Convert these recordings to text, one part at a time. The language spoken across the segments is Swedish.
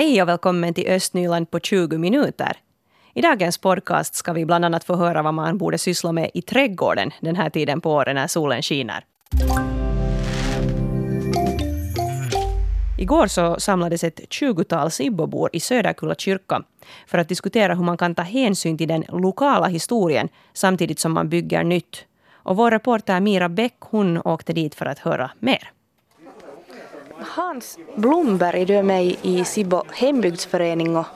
Hej och välkommen till Östnyland på 20 minuter. I dagens podcast ska vi bland annat få höra vad man borde syssla med i trädgården den här tiden på året när solen skiner. Igår så samlades ett tjugotal Sibbobor i Söderkulla kyrka för att diskutera hur man kan ta hänsyn till den lokala historien samtidigt som man bygger nytt. Och vår reporter Mira Bäck hon åkte dit för att höra mer. Hans Blomberg, du är med i Sibbo hembygdsförening och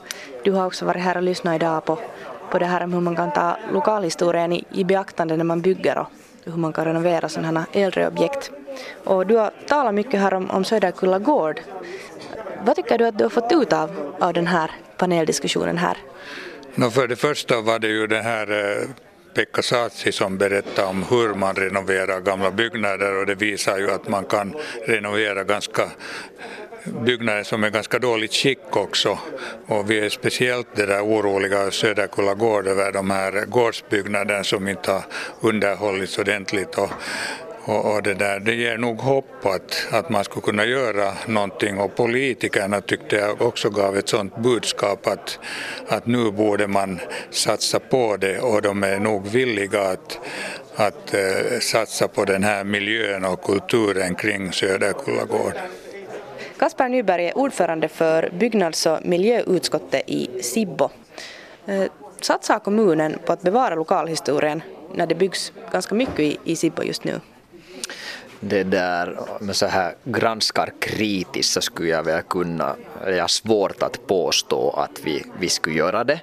du har också varit här och lyssnat idag på, på det här om hur man kan ta lokalhistorien i, i beaktande när man bygger och hur man kan renovera sådana här äldre objekt. Och du har talat mycket här om, om Söderkulla gård. Vad tycker du att du har fått ut av, av den här paneldiskussionen här? No, för det första var det ju den här eh, Pekka Saatsi som berättade om hur man renoverar gamla byggnader och det visar ju att man kan renovera ganska byggnader som är ganska dåligt skick också. Och vi är speciellt det där oroliga Söderkulla gård över de här gårdsbyggnaderna som inte har underhållits ordentligt. Och och, och, det, där, det ger nog hopp att, att man skulle kunna göra någonting och politikerna tyckte jag också gav ett sådant budskap att, att nu borde man satsa på det och de är nog villiga att, att eh, satsa på den här miljön och kulturen kring Söderkullagård. Kasper Nyberg är ordförande för byggnads och miljöutskottet i Sibbo. Eh, satsar kommunen på att bevara lokalhistorien när det byggs ganska mycket i, i Sibbo just nu? Det där med så här granskar kritiskt så skulle jag väl kunna, jag har svårt att påstå att vi, vi skulle göra det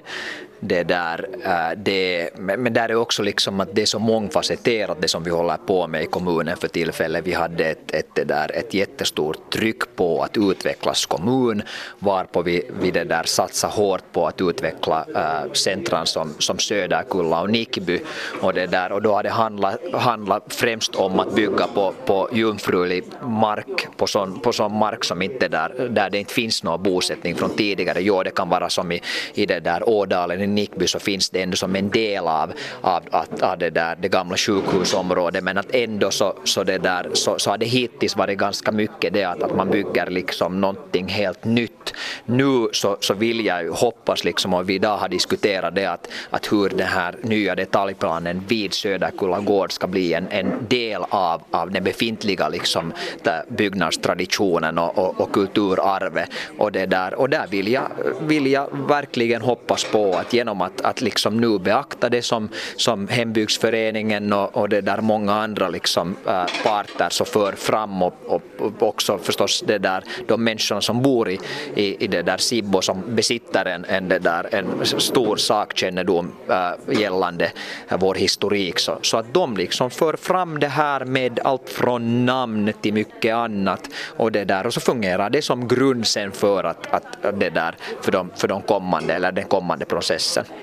det där, eh, det, men där är också liksom att det är så mångfacetterat det som vi håller på med i kommunen för tillfället. Vi hade ett, ett, det där, ett jättestort tryck på att utvecklas kommun varpå vi, vi det där satsar hårt på att utveckla äh, centran som, som Söderkulla och Nickby och, det där, och då har det handlat, handlat främst om att bygga på, på jungfrulig mark, på sån, på sån mark som inte där, där det inte finns någon bosättning från tidigare. Jo, det kan vara som i, i det där Ådalen i Nickby så finns det ändå som en del av, av, av det, där, det gamla sjukhusområdet men att ändå så, så, det där, så, så har det hittills varit ganska mycket det att, att man bygger liksom någonting helt nytt. Nu så, så vill jag ju hoppas liksom och vi idag har diskuterat det att, att hur den här nya detaljplanen vid Söderkulla gård ska bli en, en del av, av den befintliga liksom, där byggnadstraditionen och, och, och kulturarvet och det där och där vill jag, vill jag verkligen hoppas på att genom att, att liksom nu beakta det som, som hembygdsföreningen och, och det där många andra liksom, äh, parter så för fram och, och, och, också förstås det där, de människorna som bor i, i, i det där Sibbo som besitter en, en, det där, en stor sakkännedom äh, gällande äh, vår historik. Så, så att de liksom för fram det här med allt från namn till mycket annat och det där och så fungerar det som grund sen för att, att det där för de, för de kommande eller den kommande processen processen.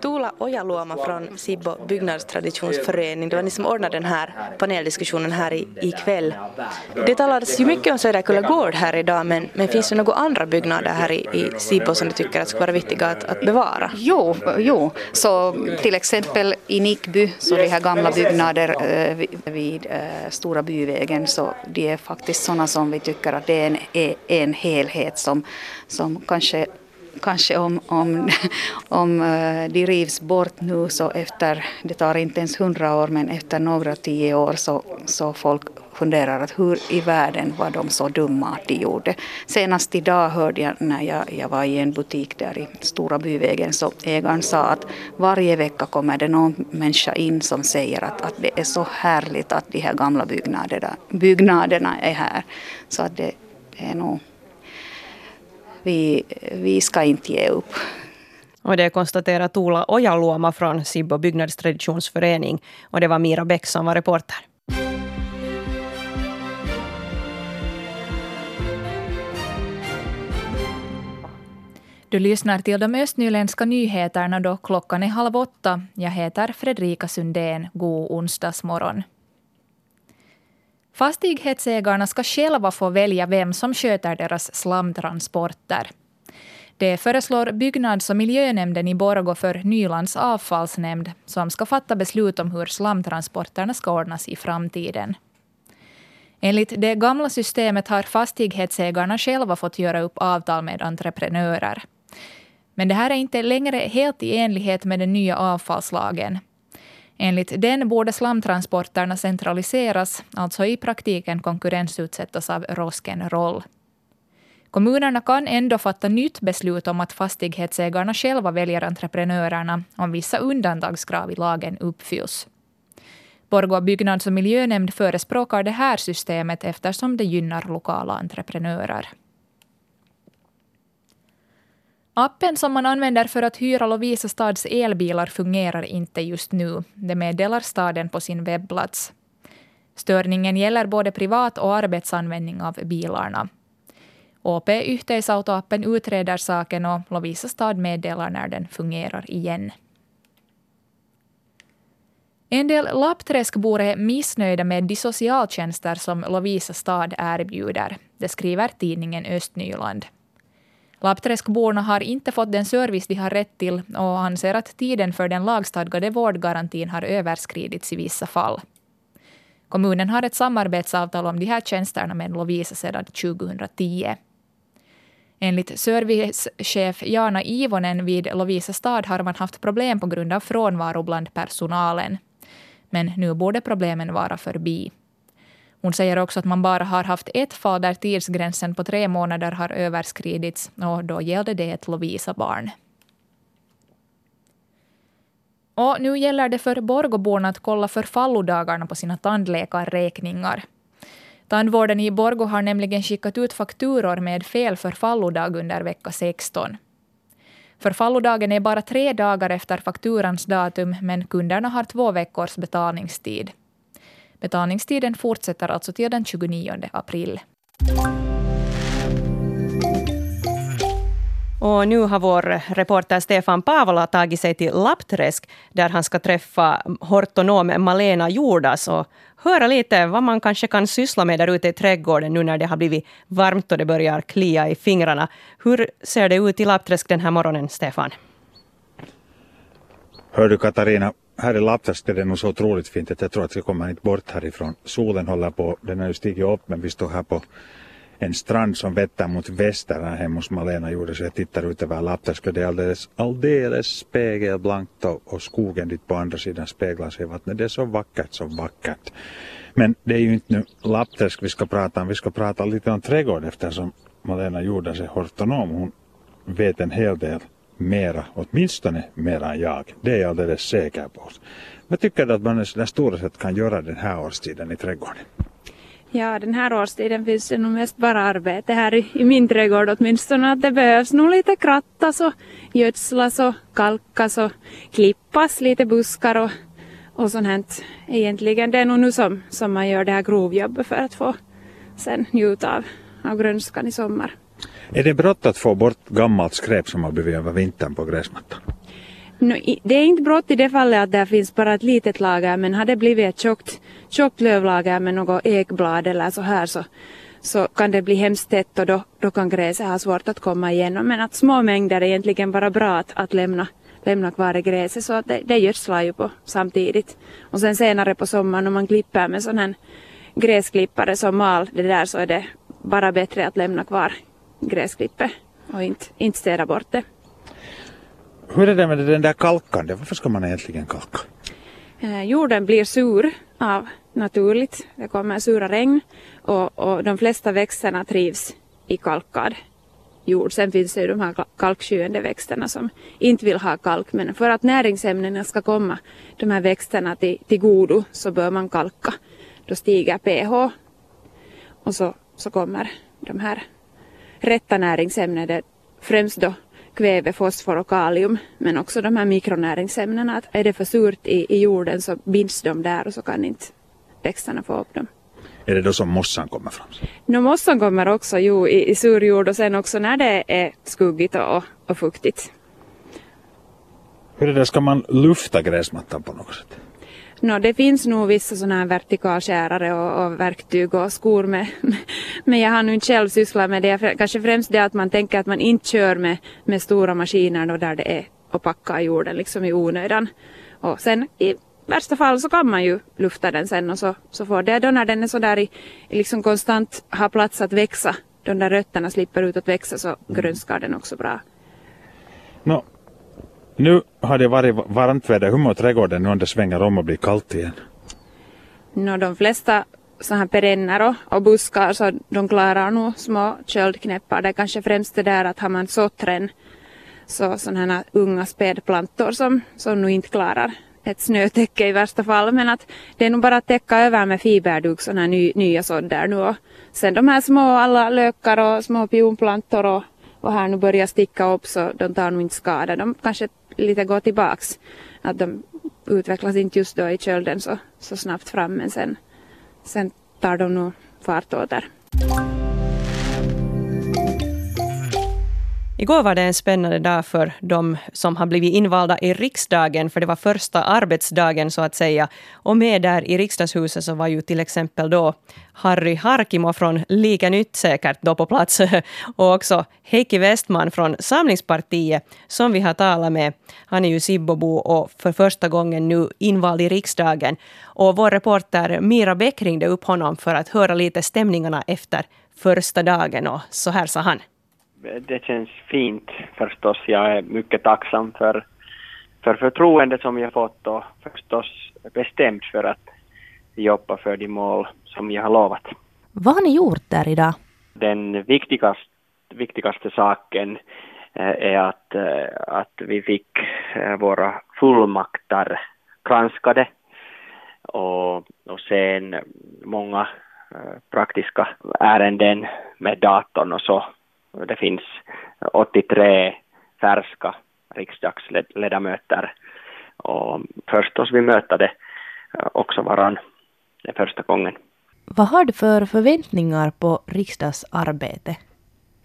Tuula Ojaluoma från Sibbo byggnadstraditionsförening, det var ni som ordnade den här paneldiskussionen här ikväll. Det talades ju mycket om Söderkulla gård här idag, men, men finns det några andra byggnader här i, i Sibbo som du tycker att skulle vara viktiga att, att bevara? Jo, jo, så till exempel i Nickby, så de här gamla byggnader eh, vid eh, Stora byvägen, så de är faktiskt sådana som vi tycker att det är en, en helhet som, som kanske kanske om, om, om eh, de rivs bort nu så efter, det tar inte ens hundra år, men efter några tio år så, så folk funderar att hur i världen var de så dumma att de gjorde. Senast idag hörde jag när jag, jag var i en butik där i Stora byvägen så ägaren sa att varje vecka kommer det någon människa in som säger att, att det är så härligt att de här gamla byggnaderna, byggnaderna är här. Så att det, det är nog vi, vi ska inte ge upp. Och det konstaterar Tuula Ojaluoma från Sibbo byggnadstraditionsförening. Och det var Mira Bäck som var reporter. Du lyssnar till de östnyländska nyheterna då klockan är halv åtta. Jag heter Fredrika Sundén. God onsdagsmorgon. Fastighetsägarna ska själva få välja vem som sköter deras slamtransporter. Det föreslår byggnads och miljönämnden i Borgå för Nylands avfallsnämnd som ska fatta beslut om hur slamtransporterna ska ordnas i framtiden. Enligt det gamla systemet har fastighetsägarna själva fått göra upp avtal med entreprenörer. Men det här är inte längre helt i enlighet med den nya avfallslagen. Enligt den borde slamtransporterna centraliseras, alltså i praktiken konkurrensutsättas av Rosken-Roll. Kommunerna kan ändå fatta nytt beslut om att fastighetsägarna själva väljer entreprenörerna om vissa undantagskrav i lagen uppfylls. Borgå byggnads och miljönämnd förespråkar det här systemet eftersom det gynnar lokala entreprenörer. Appen som man använder för att hyra Lovisa stads elbilar fungerar inte just nu. Det meddelar staden på sin webbplats. Störningen gäller både privat och arbetsanvändning av bilarna. OP Yhteisautoappen utreder saken och Lovisa stad meddelar när den fungerar igen. En del lappträskbor är missnöjda med de socialtjänster som Lovisa stad erbjuder. Det skriver tidningen Östnyland. Lappträskborna har inte fått den service de har rätt till och anser att tiden för den lagstadgade vårdgarantin har överskridits i vissa fall. Kommunen har ett samarbetsavtal om de här tjänsterna med Lovisa sedan 2010. Enligt servicechef Jana Ivonen vid Lovisa stad har man haft problem på grund av frånvaro bland personalen. Men nu borde problemen vara förbi. Hon säger också att man bara har haft ett fall där tidsgränsen på tre månader har överskridits och då gällde det ett Lovisa-barn. Och nu gäller det för Borgåborna att kolla förfallodagarna på sina tandläkarräkningar. Tandvården i Borgå har nämligen skickat ut fakturor med fel förfallodag under vecka 16. Förfallodagen är bara tre dagar efter fakturans datum men kunderna har två veckors betalningstid. Betalningstiden fortsätter alltså till den 29 april. Och nu har vår reporter Stefan Pavola tagit sig till Lappträsk där han ska träffa hortonom Malena Jordas och höra lite vad man kanske kan syssla med där ute i trädgården nu när det har blivit varmt och det börjar klia i fingrarna. Hur ser det ut i Lappträsk den här morgonen, Stefan? Hör du Katarina, här i Lappfärsk är det nog så otroligt fint att jag tror att vi kommer inte bort härifrån. Solen håller på, den har ju stigit upp men vi står här på en strand som vetter mot väster här hemma hos Malena gjorde så jag tittar ut över Lappfärsk och det är alldeles, alldeles spegelblankt och, och skogen dit på andra sidan speglar sig i vattnet. Det är så vackert, så vackert. Men det är ju inte nu Lappfärsk vi ska prata om, vi ska prata lite om trädgård eftersom Malena gjorde sig hortonom. Hon vet en hel del mera, åtminstone mera än jag. Det är jag alldeles säker på. Vad tycker du att man i stora sätt kan göra den här årstiden i trädgården? Ja, den här årstiden finns det nog mest bara arbete här i, i min trädgård åtminstone. Att det behövs nog lite krattas och gödslas och kalkas och klippas lite buskar och, och sånt här. Egentligen det är nog nu som, som man gör det här grovjobbet för att få sen njuta av, av grönskan i sommar. Är det brått att få bort gammalt skräp som har blivit över vintern på gräsmattan? No, det är inte brått i det fallet att det finns bara ett litet lager men har det blivit ett tjockt, tjockt lövlager med något ekblad eller så här så, så kan det bli hemskt tätt och då, då kan gräset ha svårt att komma igenom. Men att små mängder är egentligen bara bra att, att lämna, lämna kvar i gräset så att det, det gödslar ju på samtidigt. Och sen senare på sommaren om man klipper med sån här gräsklippare som mal det där så är det bara bättre att lämna kvar gräsklippet och inte, inte städa bort det. Hur är det med den där kalkande? Varför ska man egentligen kalka? Eh, jorden blir sur av naturligt. Det kommer sura regn och, och de flesta växterna trivs i kalkad jord. Sen finns det ju de här kalkskyende växterna som inte vill ha kalk. Men för att näringsämnena ska komma de här växterna till, till godo så bör man kalka. Då stiger pH och så, så kommer de här rätta näringsämnena, främst då kväve, fosfor och kalium, men också de här mikronäringsämnena. Att är det för surt i, i jorden så binds de där och så kan inte växterna få upp dem. Är det då som mossan kommer fram? No, mossan kommer också jo, i, i sur jord och sen också när det är skuggigt och, och fuktigt. Hur är det, ska man lufta gräsmattan på något sätt? No, det finns nog vissa sådana här vertikalskärare och, och, verktyg och skor med, men jag har nu inte själv sysslat med det. Kanske främst det att man tänker att man inte kör med, med stora maskiner då där det är och packa jorden liksom i onödan. Och sen i, värsta fall så kan man ju lufta den sen och så, så får det då när den är så där i, liksom konstant har plats att växa, de där rötterna slipper ut att växa så grönskar den också bra. Nå, nu har det varit varmt väder. Hur mår trädgården nu om det svänger om och blir kallt igen? No, de flesta så här perenner och, och buskar så de klarar nog små köldknäppar. Det är kanske främst det där att har man sått ren så sådana här unga spädplantor som, som nu inte klarar ett snötäcke i värsta fall. Men att det är nog bara att täcka över med fiberduk sådana här ny, nya sådder nu. Och sen de här små alla lökar och små pionplantor och, och här nu börjar sticka upp så de tar nog inte skada. De kanske lite gå tillbaks. Att de utvecklas inte just då i kölden så, så snabbt fram men sen, sen tar de nog fart åter. Igår var det en spännande dag för de som har blivit invalda i riksdagen, för det var första arbetsdagen så att säga. Och med där i riksdagshuset så var ju till exempel då Harry Harkimo från Lika Nytt säkert då på plats. Och också Heikki Westman från Samlingspartiet som vi har talat med. Han är ju Sibbobo och för första gången nu invald i riksdagen. Och vår reporter Mira Bäck ringde upp honom för att höra lite stämningarna efter första dagen och så här sa han det känns fint förstås. Jag är mycket tacksam för, för förtroendet som jag fått och förstås bestämt för att jobba för de mål som jag har lovat. Vad har ni gjort där idag? Den viktigaste, viktigaste saken eh, är att, eh, att vi fick eh, våra fullmakter granskade och, och sen många praktiska ärenden med datorn och så det finns 83 färska riksdagsledamöter och förstås vi mötade också varann den första gången. Vad har du för förväntningar på riksdagsarbete?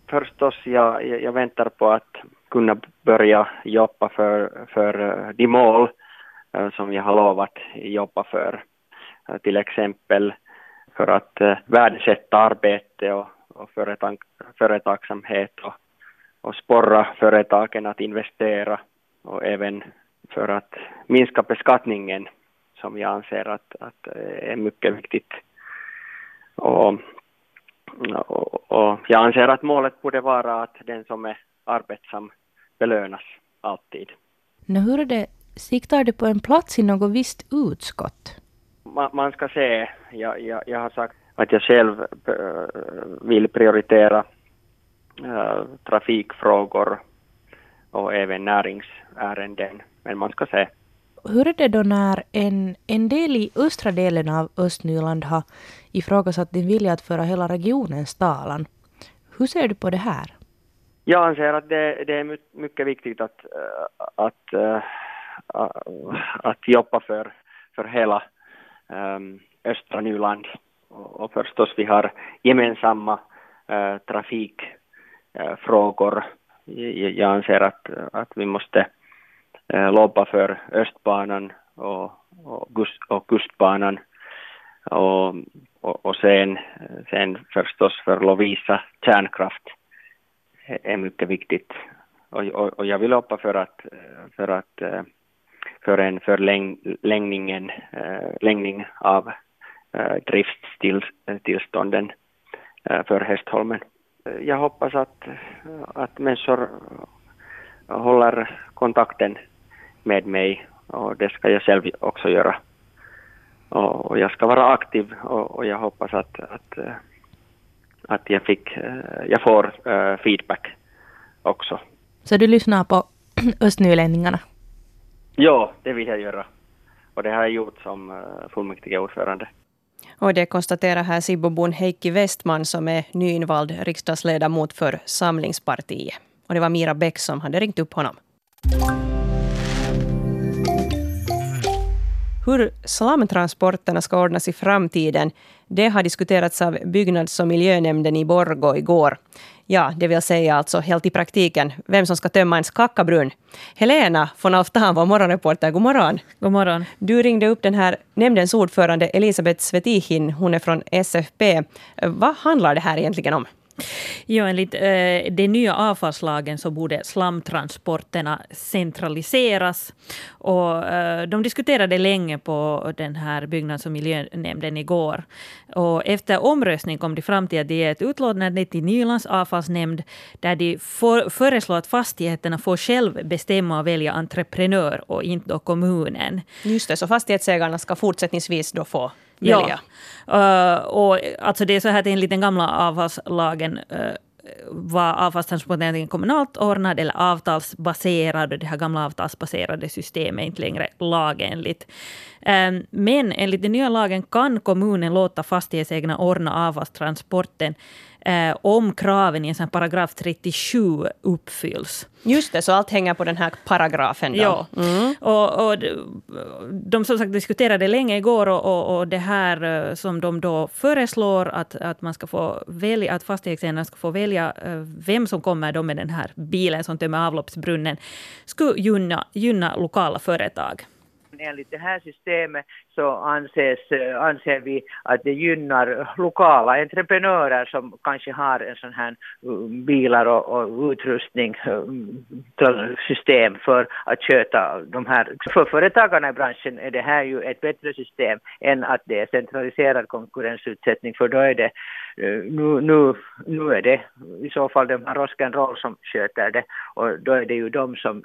Förstås, jag, jag väntar på att kunna börja jobba för, för de mål eh, som jag har lovat jobba för. Eh, till exempel för att eh, värdesätta arbete och och företag, företagsamhet och, och sporra företagen att investera och även för att minska beskattningen som jag anser att, att är mycket viktigt. Och, och, och, jag anser att målet borde vara att den som är arbetsam belönas alltid. Nu, hur är det, siktar du på en plats i något visst utskott? Man, man ska se, jag, jag, jag har sagt att jag själv eh, vill prioritera äh, trafikfrågor och även näringsärenden. Men man ska se. Hur är det då när en, en del i östra delen av Östnyland har ifrågasatt din vilja att föra hela regionens talan? Hur ser du på det här? Jag anser att det, det är mycket viktigt att, äh, att, äh, att jobba för, för hela ähm, östra Nyland och förstås vi har gemensamma äh, eh, trafikfrågor. Eh, äh, jag anser att, att vi måste äh, eh, lobba för Östbanan och, och, Gust, och Kustbanan och, och, och sen, sen förstås för Lovisa kärnkraft är mycket viktigt. Och, och, och jag vill hoppa för att, för att för en förlängning längning av driftstillstånden eh, för Hästholmen. Jag hoppas att, att människor håller kontakten med mig och det ska jag själv också göra. Och jag ska vara aktiv och, jag hoppas att, att, att jag, fick, jag får feedback också. Så du lyssnar på östnylänningarna? Ja, det vill jag göra. Och det har jag gjort som fullmäktige ordförande. Och det konstaterar här Sibbobon Heikki Westman som är nyinvald riksdagsledamot för Samlingspartiet. Och det var Mira Bäck som hade ringt upp honom. Hur slamtransporterna ska ordnas i framtiden, det har diskuterats av byggnads och miljönämnden i Borgå igår. Ja, det vill säga alltså helt i praktiken vem som ska tömma en skackabrunn. Helena von Alftan, vår morgonreporter, god morgon. God morgon. Du ringde upp den här nämndens ordförande Elisabeth Svetihin, hon är från SFP. Vad handlar det här egentligen om? Ja, enligt eh, den nya avfallslagen så borde slamtransporterna centraliseras. Och, eh, de diskuterade länge på den här byggnads och miljönämnden igår. Och efter omröstning kom de fram till att det är ett utlåtande till Nylands avfallsnämnd där de för, föreslår att fastigheterna får själv bestämma och välja entreprenör och inte då kommunen. Just det, så fastighetsägarna ska fortsättningsvis då få välja? Ja. Uh, och alltså det är så här att enligt den gamla avfallslagen uh, eh, var avfallstransporteringen kommunalt ordnad eller avtalsbaserad och det här gamla avtalsbaserade systemet är inte längre lagenligt. Um, men enligt den nya lagen kan kommunen låta fastighetsägarna ordna avfallstransporten eh, om kraven i en sån paragraf 37 uppfylls. Just det, så allt hänger på den här paragrafen? Då. Ja. Mm. Och, och, de som sagt diskuterade länge igår och, och, och, det här eh, som de då föreslår att, att man ska få välja, att fastighetsägarna ska få välja eh, vem som kommer då med den här bilen som tömmer avloppsbrunnen, skulle gynna, gynna lokala företag enligt det här systemet så anses, eh, anser vi att det gynnar lokala entreprenörer som kanske har en sån här mm, bilar och, och utrustning, eh, system för att sköta de här. För företagarna i branschen är det här ju ett bättre system än att det är centraliserad konkurrensutsättning för då är det eh, nu, nu, nu är det i så fall de här Roll som sköter det och då är det ju de som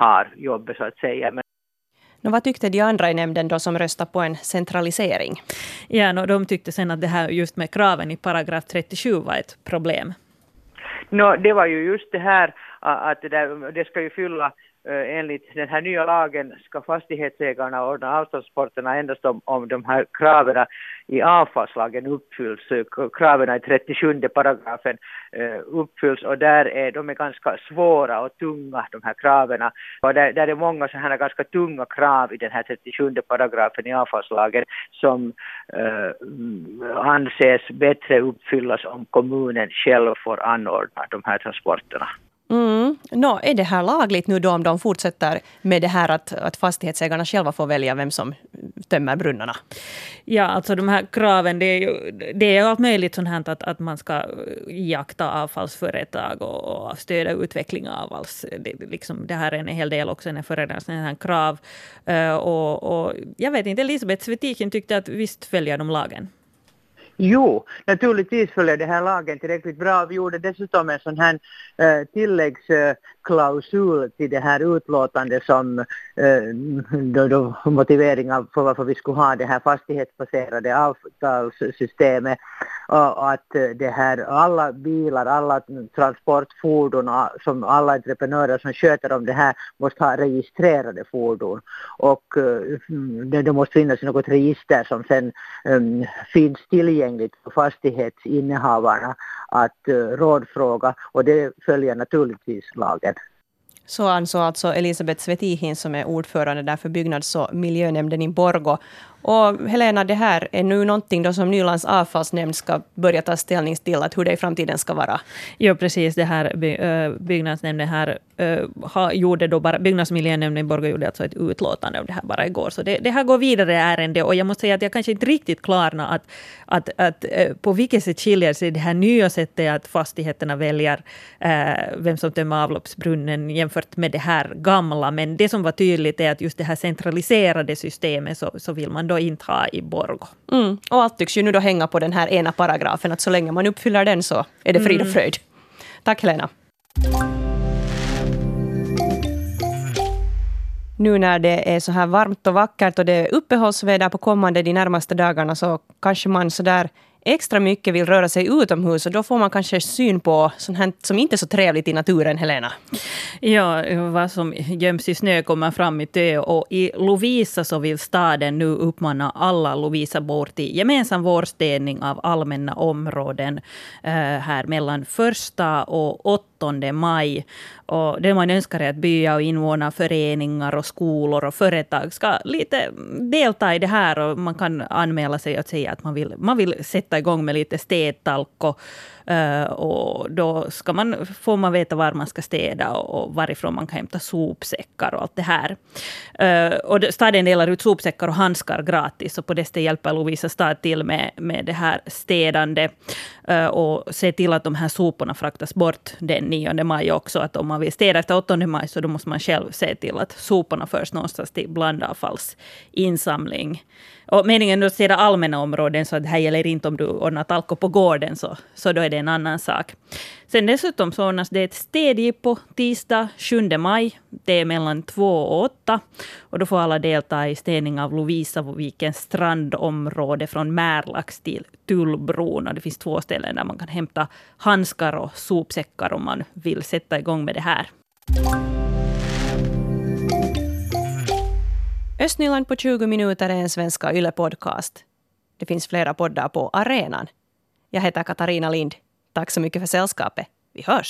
har jobbet så att säga. Men No, vad tyckte de andra i nämnden då som röstade på en centralisering? Ja, no, de tyckte sen att det här just med kraven i paragraf 37 var ett problem. No, det var ju just det här att det, där, det ska ju fylla enligt den här nya lagen ska fastighetsägarna ordna avståndsporterna endast om, om de här kraven i avfallslagen uppfylls, kraven i 37 paragrafen uppfylls och där är de är ganska svåra och tunga de här kraven. Och där, där är många så här ganska tunga krav i den här 37 paragrafen i avfallslagen som eh, anses bättre uppfyllas om kommunen själv får anordna de här transporterna. Mm. No, är det här lagligt nu då om de fortsätter med det här att, att fastighetsägarna själva får välja vem som tömmer brunnarna? Ja, alltså de här kraven, det är ju det är allt möjligt sånt här att, att man ska iaktta avfallsföretag och, och stödja utveckling av avfalls... Det, liksom, det här är en hel del också när föreläsningen här krav. Uh, och, och, jag vet inte, Elisabeth Svetikin tyckte att visst följer de lagen. Jo, naturligtvis följer det här lagen tillräckligt bra. Vi gjorde dessutom en sån här äh, klausul till det här utlåtandet som eh, då, då motiveringar för varför vi skulle ha det här fastighetsbaserade avtalssystemet och att eh, det här alla bilar, alla transportfordon, som alla entreprenörer som sköter om det här måste ha registrerade fordon. Och eh, det, det måste finnas något register som sen um, finns tillgängligt för fastighetsinnehavarna att eh, rådfråga och det följer naturligtvis lagen. Så ansåg alltså Elisabeth Svetihin som är ordförande där för byggnads och miljönämnden i Borgo. Och Helena, det här är nu någonting då som Nylands avfallsnämnd ska börja ta ställning till, att hur det i framtiden ska vara. Ja, precis. Det här byggnadsnämnden här gjorde då bara, byggnadsmiljönämnden i Borgå gjorde alltså ett utlåtande om det här bara igår. Så det, det här går vidare ärende och jag måste säga att jag kanske inte riktigt klarna att, att, att på vilket sätt skiljer sig det här nya sättet att fastigheterna väljer äh, vem som tömmer avloppsbrunnen jämfört med det här gamla. Men det som var tydligt är att just det här centraliserade systemet så, så vill man då inte ha i Borgo. Mm. Och allt tycks ju nu då hänga på den här ena paragrafen, att så länge man uppfyller den så är det frid och mm. fröjd. Tack Helena. Nu när det är så här varmt och vackert och det är uppehållsväder på kommande de närmaste dagarna så kanske man så där extra mycket vill röra sig utomhus och då får man kanske syn på sånt här som inte är så trevligt i naturen, Helena. Ja, vad som göms i snö kommer fram i tö och i Lovisa så vill staden nu uppmana alla Lovisabor till gemensam vårstädning av allmänna områden eh, här mellan första och 8 maj. Och det man önskar är att byar och invånarföreningar och skolor och företag ska lite delta i det här och man kan anmäla sig och säga att man vill, man vill sätta sätta igång med lite städtalk. Och, Eh, och då ska man, får man veta var man ska städa och, och varifrån man kan hämta sopsäckar och allt det här. Uh, och staden delar ut sopsäckar och handskar gratis. Och på det sättet hjälper Lovisa stad till med, med det här städande. Uh, och se till att de här soporna fraktas bort den 9 maj också. Att om man vill städa efter 8 maj så då måste man själv se till att soporna förs någonstans till blandavfallsinsamling. Och meningen är att städa allmänna områden, så det här gäller inte om du ordnar talko på gården, så, så då är det en annan sak. Sen dessutom så ordnas det ett städjippo tisdag 7 maj. Det är mellan 2 och 8. Och då får alla delta i städning av Lovisavikens strandområde från Märlax till Tullbron. Och det finns två ställen där man kan hämta handskar och sopsäckar om man vill sätta igång med det här. Östnyland på 20 minuter är en svenska YLE-podcast. Det finns flera poddar på arenan. Jag heter Katarina Lind. Tack så mycket för sällskapet. Vi hörs!